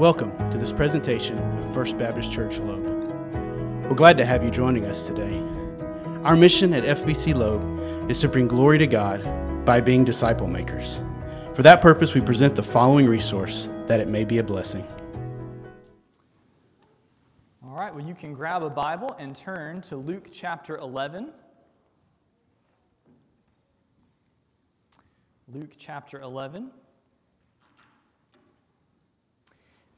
Welcome to this presentation of First Baptist Church Loeb. We're glad to have you joining us today. Our mission at FBC Loeb is to bring glory to God by being disciple makers. For that purpose, we present the following resource that it may be a blessing. All right, well, you can grab a Bible and turn to Luke chapter 11. Luke chapter 11.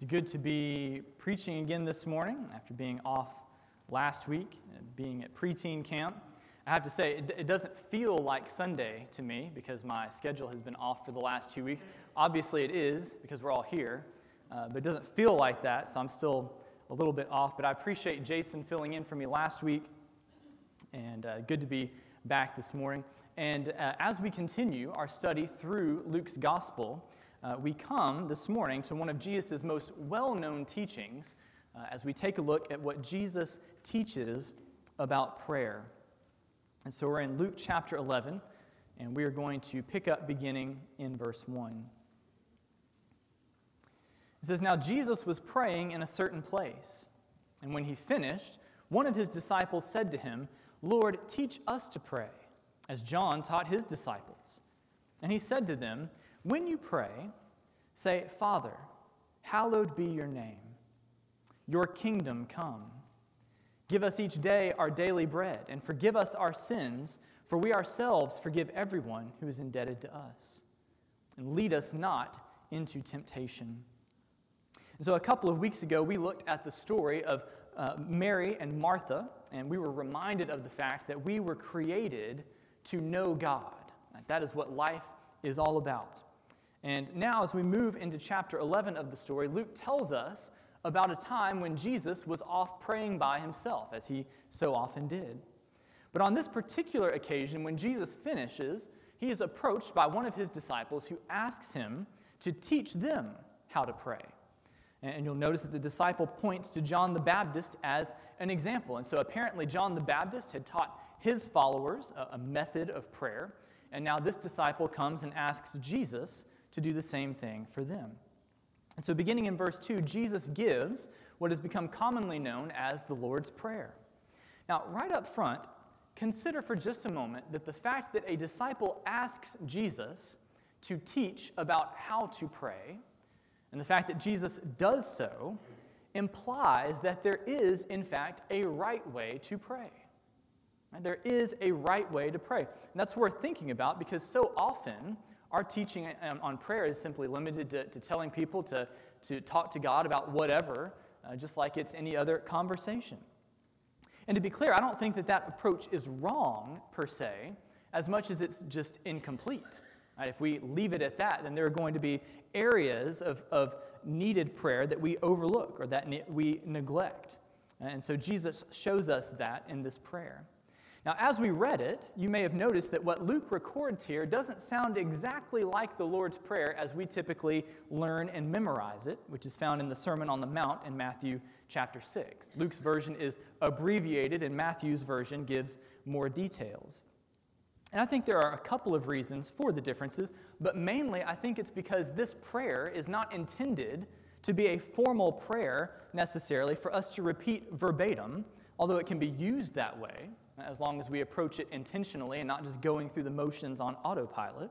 It's good to be preaching again this morning after being off last week, and being at preteen camp. I have to say, it, it, doesn't feel like Sunday to me because my schedule has been off for the last two weeks. Obviously, it is because we're all here, uh, but it doesn't feel like that, so I'm still a little bit off. But I appreciate Jason filling in for me last week, and uh, good to be back this morning. And uh, as we continue our study through Luke's gospel, uh, we come this morning to one of Jesus' most well known teachings uh, as we take a look at what Jesus teaches about prayer. And so we're in Luke chapter 11, and we are going to pick up beginning in verse 1. It says, Now Jesus was praying in a certain place, and when he finished, one of his disciples said to him, Lord, teach us to pray, as John taught his disciples. And he said to them, when you pray, say, Father, hallowed be your name. Your kingdom come. Give us each day our daily bread, and forgive us our sins, for we ourselves forgive everyone who is indebted to us. And lead us not into temptation. And so, a couple of weeks ago, we looked at the story of uh, Mary and Martha, and we were reminded of the fact that we were created to know God. That is what life is all about. And now, as we move into chapter 11 of the story, Luke tells us about a time when Jesus was off praying by himself, as he so often did. But on this particular occasion, when Jesus finishes, he is approached by one of his disciples who asks him to teach them how to pray. And you'll notice that the disciple points to John the Baptist as an example. And so apparently, John the Baptist had taught his followers a, method of prayer. And now this disciple comes and asks Jesus to do the same thing for them. And so, beginning in verse 2, Jesus gives what has become commonly known as the Lord's Prayer. Now, right up front, consider for just a moment that the fact that a disciple asks Jesus to teach about how to pray, and the fact that Jesus does so, implies that there is, in fact, a right way to pray. There is a right way to pray. And that's worth thinking about because so often our teaching um, on prayer is simply limited to, to telling people to, to talk to God about whatever, uh, just like it's any other conversation. And to be clear, I don't think that that approach is wrong per se, as much as it's just incomplete. Right? If we leave it at that, then there are going to be areas of, of needed prayer that we overlook or that ne- we neglect. And so Jesus shows us that in this prayer. Now, as we read it, you may have noticed that what Luke records here doesn't sound exactly like the Lord's Prayer as we typically learn and memorize it, which is found in the Sermon on the Mount in Matthew chapter 6. Luke's version is abbreviated, and Matthew's version gives more details. And I think there are a couple of reasons for the differences, but mainly I think it's because this prayer is not intended to be a formal prayer necessarily for us to repeat verbatim, although it can be used that way as long as we approach it intentionally and not just going through the motions on autopilot.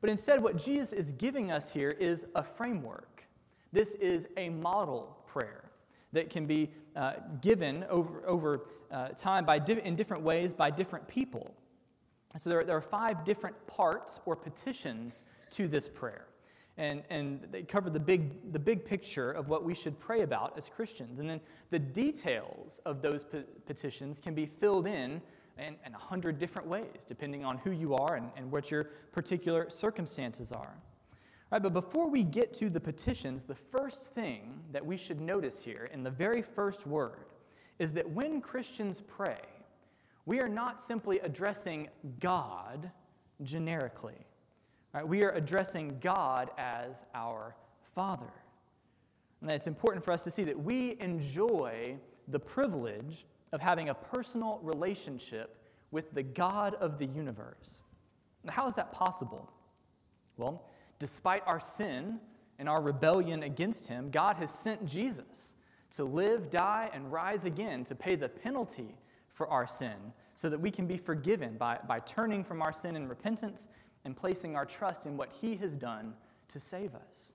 But instead, what Jesus is giving us here is a framework. This is a model prayer that can be uh, given over, over uh, time by di- in different ways by different people. So there, there are five different parts or petitions to this prayer and, and they cover the big, the big picture of what we should pray about as Christians. And then the details of those pe- petitions can be filled in in, a hundred different ways, depending on who you are and, and what your particular circumstances are. Right, but before we get to the petitions, the first thing that we should notice here in the very first word is that when Christians pray, we are not simply addressing God generically. Right? We are addressing God as our Father. And it's important for us to see that we enjoy the privilege of having a personal relationship with the God of the universe. Now, how is that possible? Well, despite our sin and our rebellion against Him, God has sent Jesus to live, die, and rise again to pay the penalty for our sin so that we can be forgiven by, by turning from our sin in repentance and placing our trust in what He has done to save us.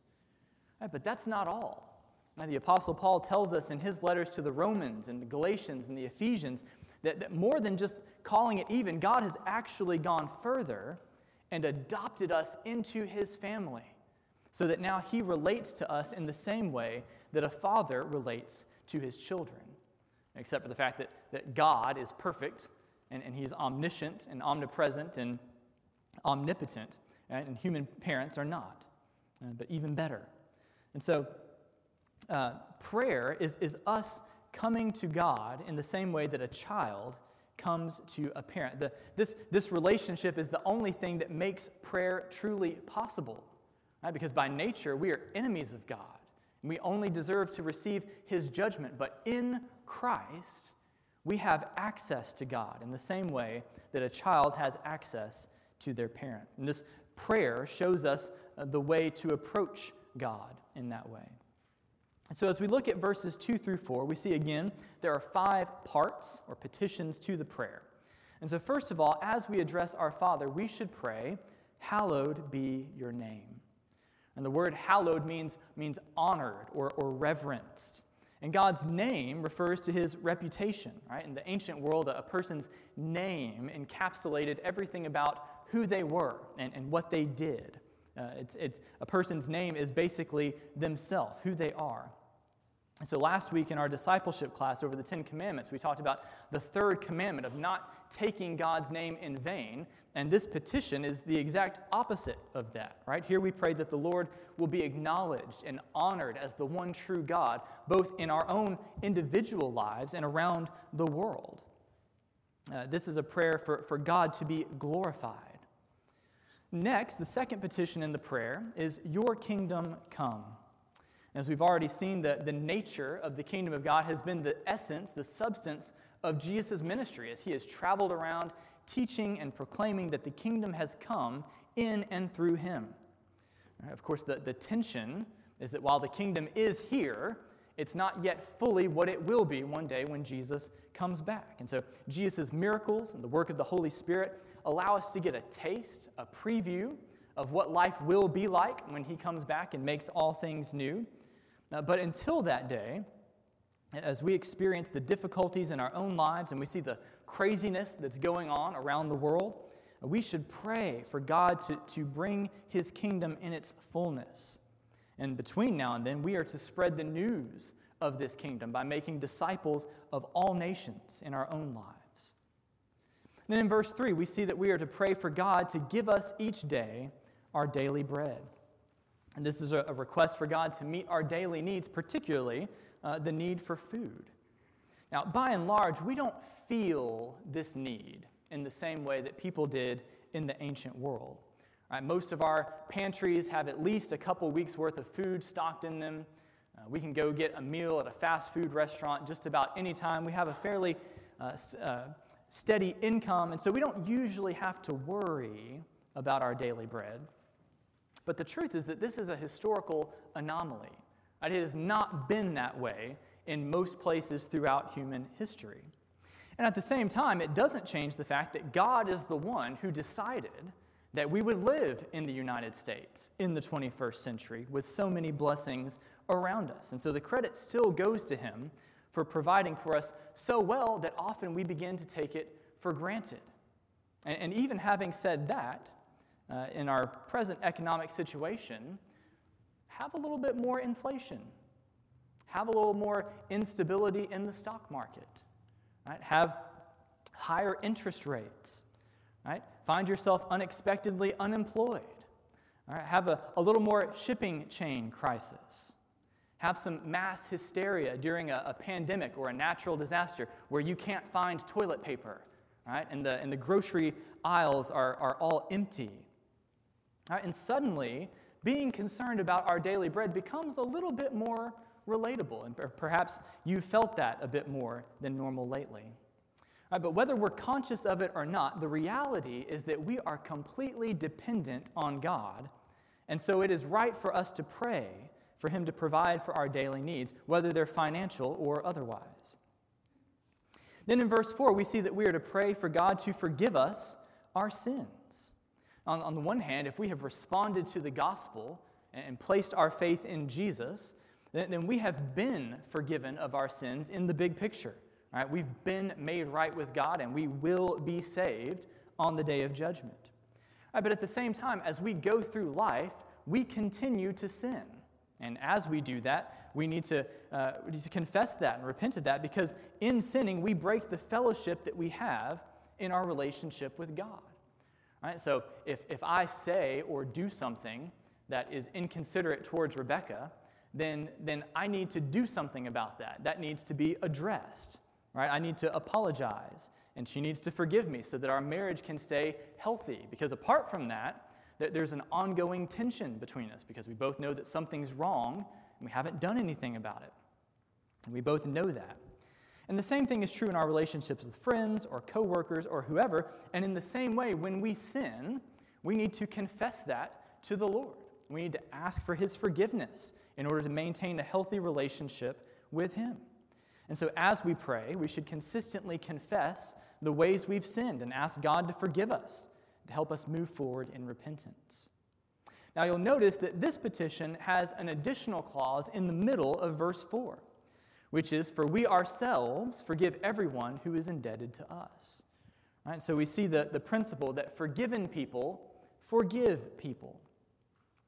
Right, but that's not all. Now, the Apostle Paul tells us in his letters to the Romans and the Galatians and the Ephesians that, that more than just calling it even, God has actually gone further and adopted us into his family so that now he relates to us in the same way that a father relates to his children, except for the fact that, that God is perfect and, and he's omniscient and omnipresent and omnipotent, right? and human parents are not, uh, but even better. And so, uh, prayer is, is us coming to God in the same way that a child comes to a parent. The, this, this relationship is the only thing that makes prayer truly possible, right? because by nature we are enemies of God. And we only deserve to receive his judgment. But in Christ, we have access to God in the same way that a child has access to their parent. And this prayer shows us uh, the way to approach God in that way. And so, as we look at verses 2 through 4, we see again there are five parts or petitions to the prayer. And so, first of all, as we address our Father, we should pray, Hallowed be your name. And the word hallowed means, means honored or, or reverenced. And God's name refers to his reputation, right? In the ancient world, a person's name encapsulated everything about who they were and, and what they did. Uh, it's, it's, a person's name is basically themselves, who they are. And so last week in our discipleship class over the Ten Commandments, we talked about the third commandment of not taking God's name in vain. And this petition is the exact opposite of that, right? Here we pray that the Lord will be acknowledged and honored as the one true God, both in our own individual lives and around the world. Uh, this is a prayer for, for God to be glorified. Next, the second petition in the prayer is, Your kingdom come. As we've already seen, the, the nature of the kingdom of God has been the essence, the substance of Jesus' ministry as he has traveled around teaching and proclaiming that the kingdom has come in and through him. Of course, the, the tension is that while the kingdom is here, it's not yet fully what it will be one day when Jesus comes back. And so, Jesus' miracles and the work of the Holy Spirit allow us to get a taste, a preview of what life will be like when he comes back and makes all things new. Uh, but until that day, as we experience the difficulties in our own lives and we see the craziness that's going on around the world, we should pray for God to, to bring his kingdom in its fullness. And between now and then, we are to spread the news of this kingdom by making disciples of all nations in our own lives. Then in verse 3, we see that we are to pray for God to give us each day our daily bread. And this is a, request for God to meet our daily needs, particularly uh, the need for food. Now, by and large, we don't feel this need in the same way that people did in the ancient world. Right, most of our pantries have at least a couple weeks' worth of food stocked in them. Uh, we can go get a meal at a fast food restaurant just about any time. We have a fairly uh, uh, steady income, and so we don't usually have to worry about our daily bread. But the truth is that this is a historical anomaly. It has not been that way in most places throughout human history. And at the same time, it doesn't change the fact that God is the one who decided that we would live in the United States in the 21st century with so many blessings around us. And so the credit still goes to Him for providing for us so well that often we begin to take it for granted. And, and even having said that, uh, in our present economic situation, have a little bit more inflation, have a little more instability in the stock market, right? Have higher interest rates, right? Find yourself unexpectedly unemployed, right? Have a, a little more shipping chain crisis. Have some mass hysteria during a, a pandemic or a natural disaster where you can't find toilet paper, right? And the, and the grocery aisles are, are all empty? And suddenly, being concerned about our daily bread becomes a little bit more relatable. And perhaps you felt that a bit more than normal lately. Right, but whether we're conscious of it or not, the reality is that we are completely dependent on God And so it is right for us to pray for Him to provide for our daily needs, whether they're financial or otherwise. Then in verse 4, we see that we are to pray for God to forgive us our sins. On, on the one hand, if we have responded to the gospel and, and placed our faith in Jesus, then, then, we have been forgiven of our sins in the big picture. Right? We've been made right with God and we will be saved on the day of judgment. Right, but at the same time, as we go through life, we continue to sin. And as we do that, we need to, uh, we need to confess that and repent of that because in sinning, we break the fellowship that we have in our relationship with God. Right? So if, if I say or do something that is inconsiderate towards Rebecca, then, then I need to do something about that. That needs to be addressed. Right? I need to apologize, and she needs to forgive me so that our marriage can stay healthy. Because apart from that, there's an ongoing tension between us because we both know that something's wrong and we haven't done anything about it. And we both know that. And the same thing is true in our relationships with friends or coworkers or whoever. And in the same way, when we sin, we need to confess that to the Lord. We need to ask for His forgiveness in order to maintain a healthy relationship with Him. And so, as we pray, we should consistently confess the ways we've sinned and ask God to forgive us to help us move forward in repentance. Now, you'll notice that this petition has an additional clause in the middle of verse 4, which is, For we ourselves forgive everyone who is indebted to us. Right? So we see the, the principle that forgiven people forgive people.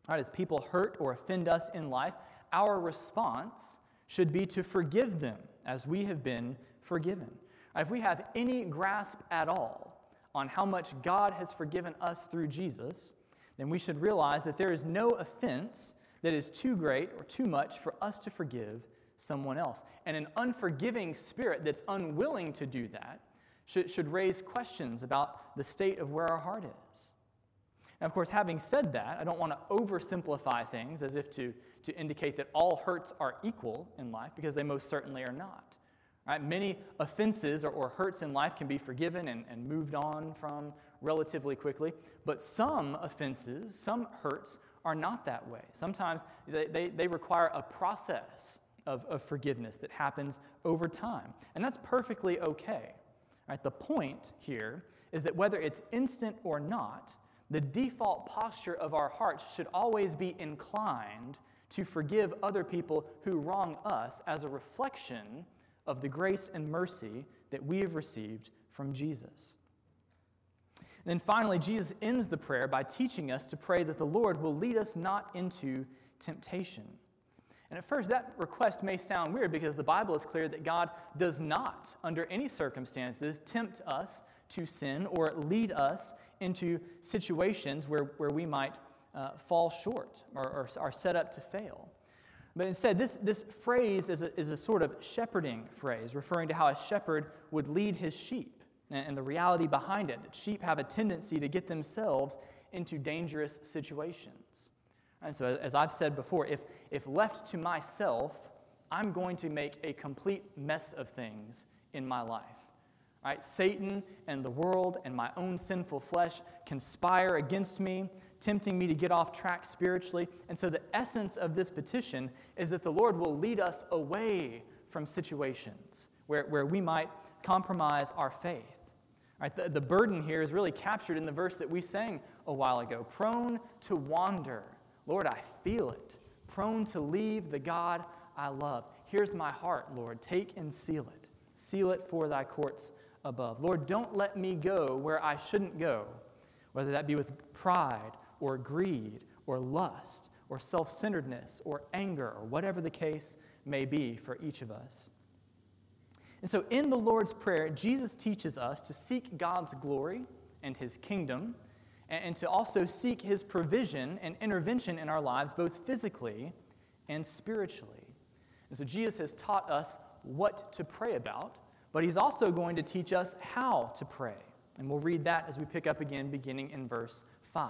Right? As people hurt or offend us in life, our response should be to forgive them as we have been forgiven. If we have any grasp at all on how much God has forgiven us through Jesus, then we should realize that there is no offense that is too great or too much for us to forgive someone else. And an unforgiving spirit that's unwilling to do that should, should raise questions about the state of where our heart is. And of course, having said that, I don't want to oversimplify things as if to, to indicate that all hurts are equal in life, because they most certainly are not. Right? Many offenses or, or hurts in life can be forgiven and, and moved on from relatively quickly, but some offenses, some hurts, are not that way. Sometimes they, they, they require a process of, of forgiveness that happens over time, and that's perfectly okay. Right? The point here is that whether it's instant or not, the default posture of our hearts should always be inclined to forgive other people who wrong us as a reflection of the grace and mercy that we have received from Jesus. And then finally, Jesus ends the prayer by teaching us to pray that the Lord will lead us not into temptation. And at first, that request may sound weird because the Bible is clear that God does not, under any circumstances, tempt us to sin or lead us into situations where, where we might uh, fall short or, or are set up to fail. But instead, this, this phrase is a, is a sort of shepherding phrase, referring to how a shepherd would lead his sheep and, and the reality behind it that sheep have a tendency to get themselves into dangerous situations. And so, as I've said before, if, if left to myself, I'm going to make a complete mess of things in my life. Right? Satan and the world and my own sinful flesh conspire against me tempting me to get off track spiritually. And so, the essence of this petition is that the Lord will lead us away from situations where, where we might compromise our faith. Right, the, the burden here is really captured in the verse that we sang a while ago prone to wander. Lord, I feel it. Prone to leave the God I love. Here's my heart, Lord. Take and seal it. Seal it for thy courts above. Lord, don't let me go where I shouldn't go, whether that be with pride or greed or lust or self centeredness or anger or whatever the case may be for each of us. And so, in the Lord's Prayer, Jesus teaches us to seek God's glory and His kingdom, and to also seek His provision and intervention in our lives, both physically and spiritually. And so, Jesus has taught us what to pray about, but He's also going to teach us how to pray. And we'll read that as we pick up again, beginning in verse 5.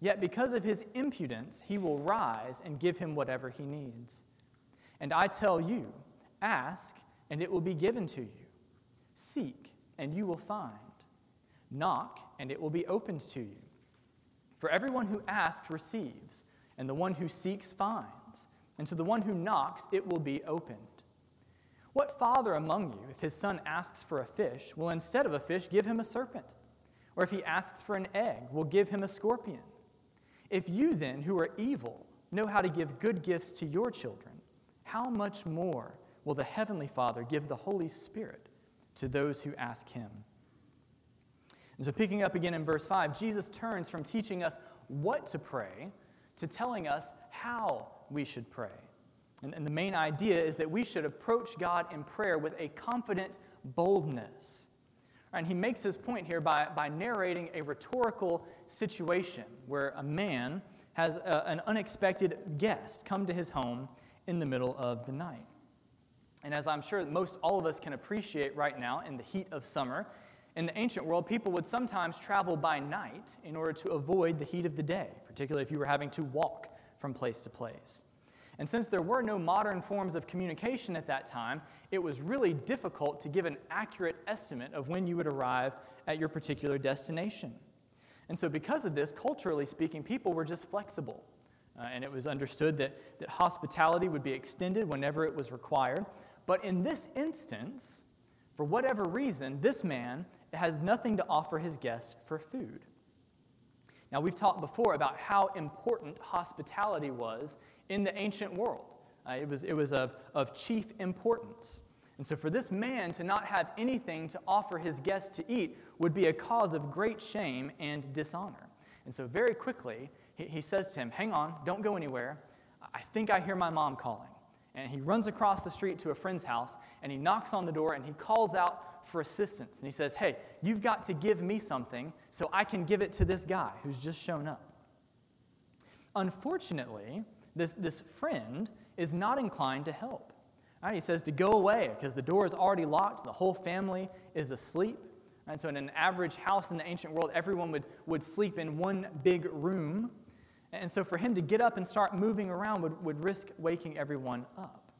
yet because of his impudence, he will rise and give him whatever he needs. And I tell you, ask, and it will be given to you. Seek, and you will find. Knock, and it will be opened to you. For everyone who asks receives, and the one who seeks finds, and to the one who knocks it will be opened. What father among you, if his son asks for a fish, will instead of a fish give him a serpent? Or if he asks for an egg, will give him a scorpion? If you then, who are evil, know how to give good gifts to your children, how much more will the Heavenly Father give the Holy Spirit to those who ask him? And so, picking up again in verse 5, Jesus turns from teaching us what to pray to telling us how we should pray. And, and, the main idea is that we should approach God in prayer with a confident boldness. And he makes his point here by, by narrating a rhetorical situation where a man has a, an unexpected guest come to his home in the middle of the night. And as I'm sure most all of us can appreciate right now in the heat of summer, in the ancient world, people would sometimes travel by night in order to avoid the heat of the day, particularly if you were having to walk from place to place. And since there were no modern forms of communication at that time, it was really difficult to give an accurate estimate of when you would arrive at your particular destination. And so, because of this, culturally speaking, people were just flexible. Uh, and it was understood that, that hospitality would be extended whenever it was required. But in this instance, for whatever reason, this man has nothing to offer his guest for food. Now, we've talked before about how important hospitality was in the ancient world. Uh, it was, it was of, of chief importance. And so, for this man to not have anything to offer his guest to eat would be a cause of great shame and dishonor. And so, very quickly, he, he says to him, Hang on, don't go anywhere. I think I hear my mom calling. And he runs across the street to a friend's house and he knocks on the door and he calls out for assistance. And he says, Hey, you've got to give me something so I can give it to this guy who's just shown up. Unfortunately, this, this friend is not inclined to help. Right, he says to go away because the door is already locked, the whole family is asleep. Right, so, in an average house in the ancient world, everyone would, would sleep in one big room. And so, for him to get up and start moving around would, would risk waking everyone up.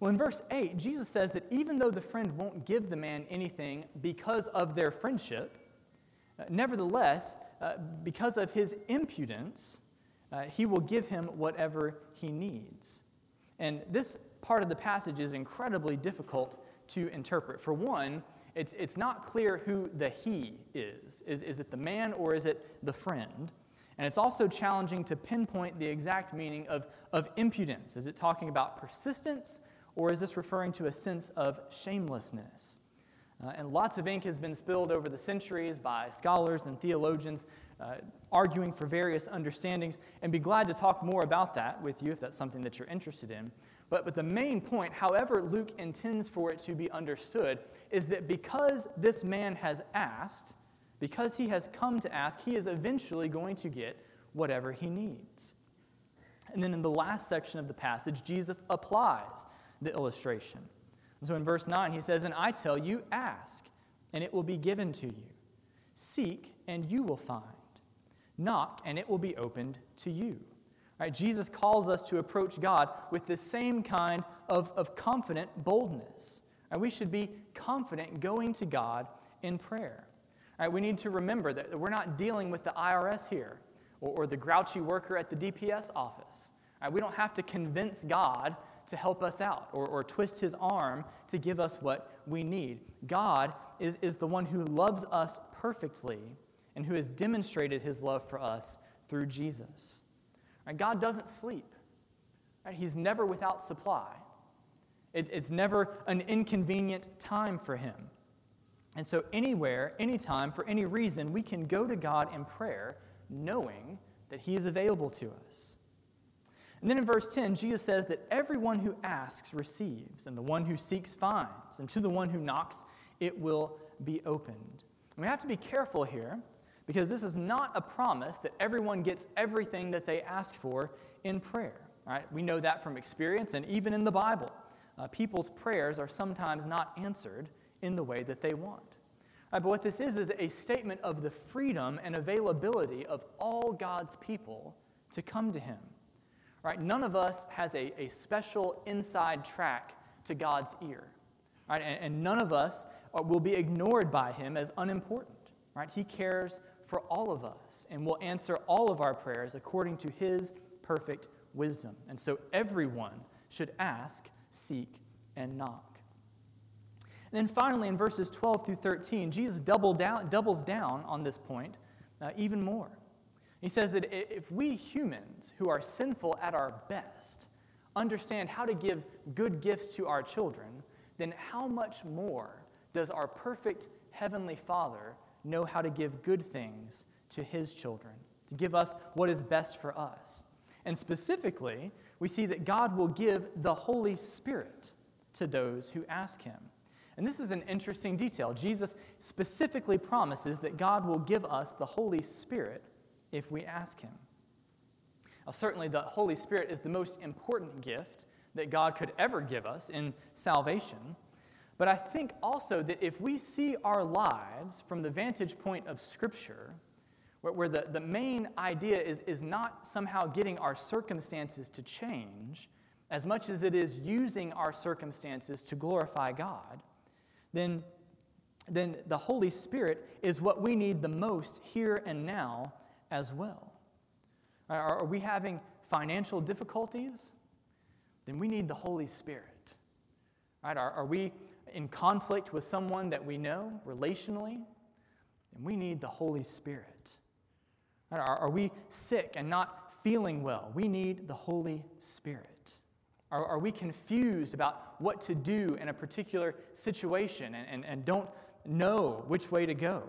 Well, in verse 8, Jesus says that even though the friend won't give the man anything because of their friendship, uh, nevertheless, uh, because of his impudence, uh, he will give him whatever he needs. And this part of the passage is incredibly difficult to interpret. For one, it's, it's not clear who the he is. is. Is it the man or is it the friend? And it's also challenging to pinpoint the exact meaning of, of impudence. Is it talking about persistence or is this referring to a sense of shamelessness? Uh, and lots of ink has been spilled over the centuries by scholars and theologians uh, arguing for various understandings, and be glad to talk more about that with you if that's something that you're interested in. But, but the main point, however Luke intends for it to be understood, is that because this man has asked, because he has come to ask, he is eventually going to get whatever he needs. And then in the last section of the passage, Jesus applies the illustration. And so in verse 9, he says, And I tell you, ask, and it will be given to you. Seek, and you will find. Knock, and it will be opened to you. Right? Jesus calls us to approach God with the same kind of, of confident boldness. Right? We should be confident going to God in prayer. Right? We need to remember that we're not dealing with the IRS here or, or the grouchy worker at the DPS office. Right? We don't have to convince God to help us out or, or twist his arm to give us what we need. God is, is the one who loves us perfectly and who has demonstrated his love for us through Jesus. Right? God doesn't sleep, right? he's never without supply. It, it's never an inconvenient time for him. And so, anywhere, anytime, for any reason, we can go to God in prayer knowing that He is available to us. And then in verse 10, Jesus says that everyone who asks receives, and the one who seeks finds, and to the one who knocks it will be opened. And we have to be careful here because this is not a promise that everyone gets everything that they ask for in prayer. Right? We know that from experience and even in the Bible. Uh, people's prayers are sometimes not answered in the way that they want. Right, but what this is, is a statement of the freedom and availability of all God's people to come to Him. Right? None of us has a, a special inside track to God's ear. Right? And, and none of us uh, will be ignored by Him as unimportant. Right? He cares for all of us and will answer all of our prayers according to His perfect wisdom. And so everyone should ask, seek, and knock. And then finally, in verses 12 through 13, Jesus down, doubles down on this point uh, even more. He says that if we humans, who are sinful at our best, understand how to give good gifts to our children, then how much more does our perfect Heavenly Father know how to give good things to His children, to give us what is best for us? And specifically, we see that God will give the Holy Spirit to those who ask Him. And this is an interesting detail. Jesus specifically promises that God will give us the Holy Spirit if we ask Him. Now, certainly, the Holy Spirit is the most important gift that God could ever give us in salvation. But I think also that if we see our lives from the vantage point of Scripture, where, where the, the main idea is, is not somehow getting our circumstances to change as much as it is using our circumstances to glorify God, then, then the Holy Spirit is what we need the most here and now as well. Are, are we having financial difficulties? Then we need the Holy Spirit. Right? Are, are we in conflict with someone that we know relationally? Then we need the Holy Spirit. Are, are we sick and not feeling well? We need the Holy Spirit. Are, are we confused about what to do in a particular situation and, and, and don't know which way to go?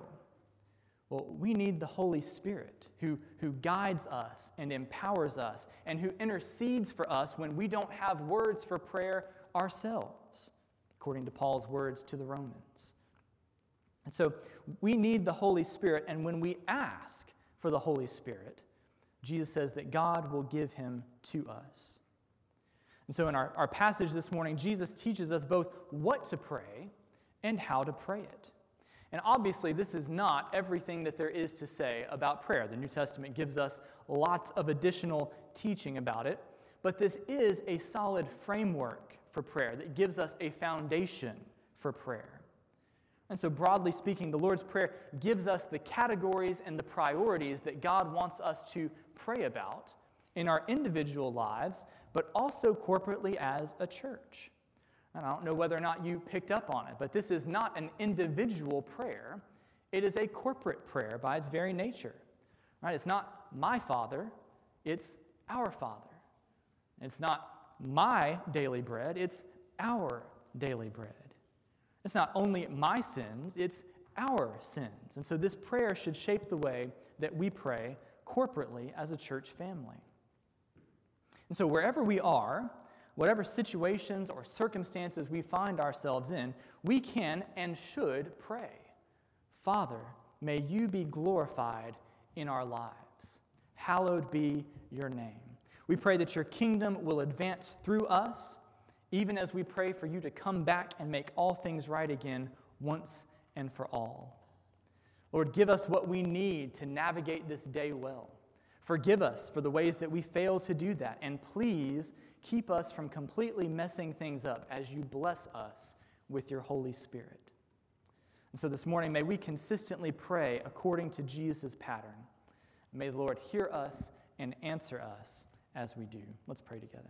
Well, we need the Holy Spirit who, who guides us and empowers us and who intercedes for us when we don't have words for prayer ourselves, according to Paul's words to the Romans. And so we need the Holy Spirit, and when we ask for the Holy Spirit, Jesus says that God will give him to us. And so, in our, our passage this morning, Jesus teaches us both what to pray and how to pray it. And obviously, this is not everything that there is to say about prayer. The New Testament gives us lots of additional teaching about it, but this is a solid framework for prayer that gives us a foundation for prayer. And so, broadly speaking, the Lord's Prayer gives us the categories and the priorities that God wants us to pray about in our individual lives, but also corporately as a church. And I don't know whether or not you picked up on it, but this is not an individual prayer. It is a corporate prayer by its very nature. Right? It's not my Father, it's our Father. It's not my daily bread, it's our daily bread. It's not only my sins, it's our sins. And so this prayer should shape the way that we pray corporately as a church family. And so, wherever we are, whatever situations or circumstances we find ourselves in, we can and should pray Father, may you be glorified in our lives. Hallowed be your name. We pray that your kingdom will advance through us, even as we pray for you to come back and make all things right again once and for all. Lord, give us what we need to navigate this day well. Forgive us for the ways that we fail to do that, and please keep us from completely messing things up as you bless us with your Holy Spirit. And so this morning, may we consistently pray according to Jesus' pattern. May the Lord hear us and answer us as we do. Let's pray together.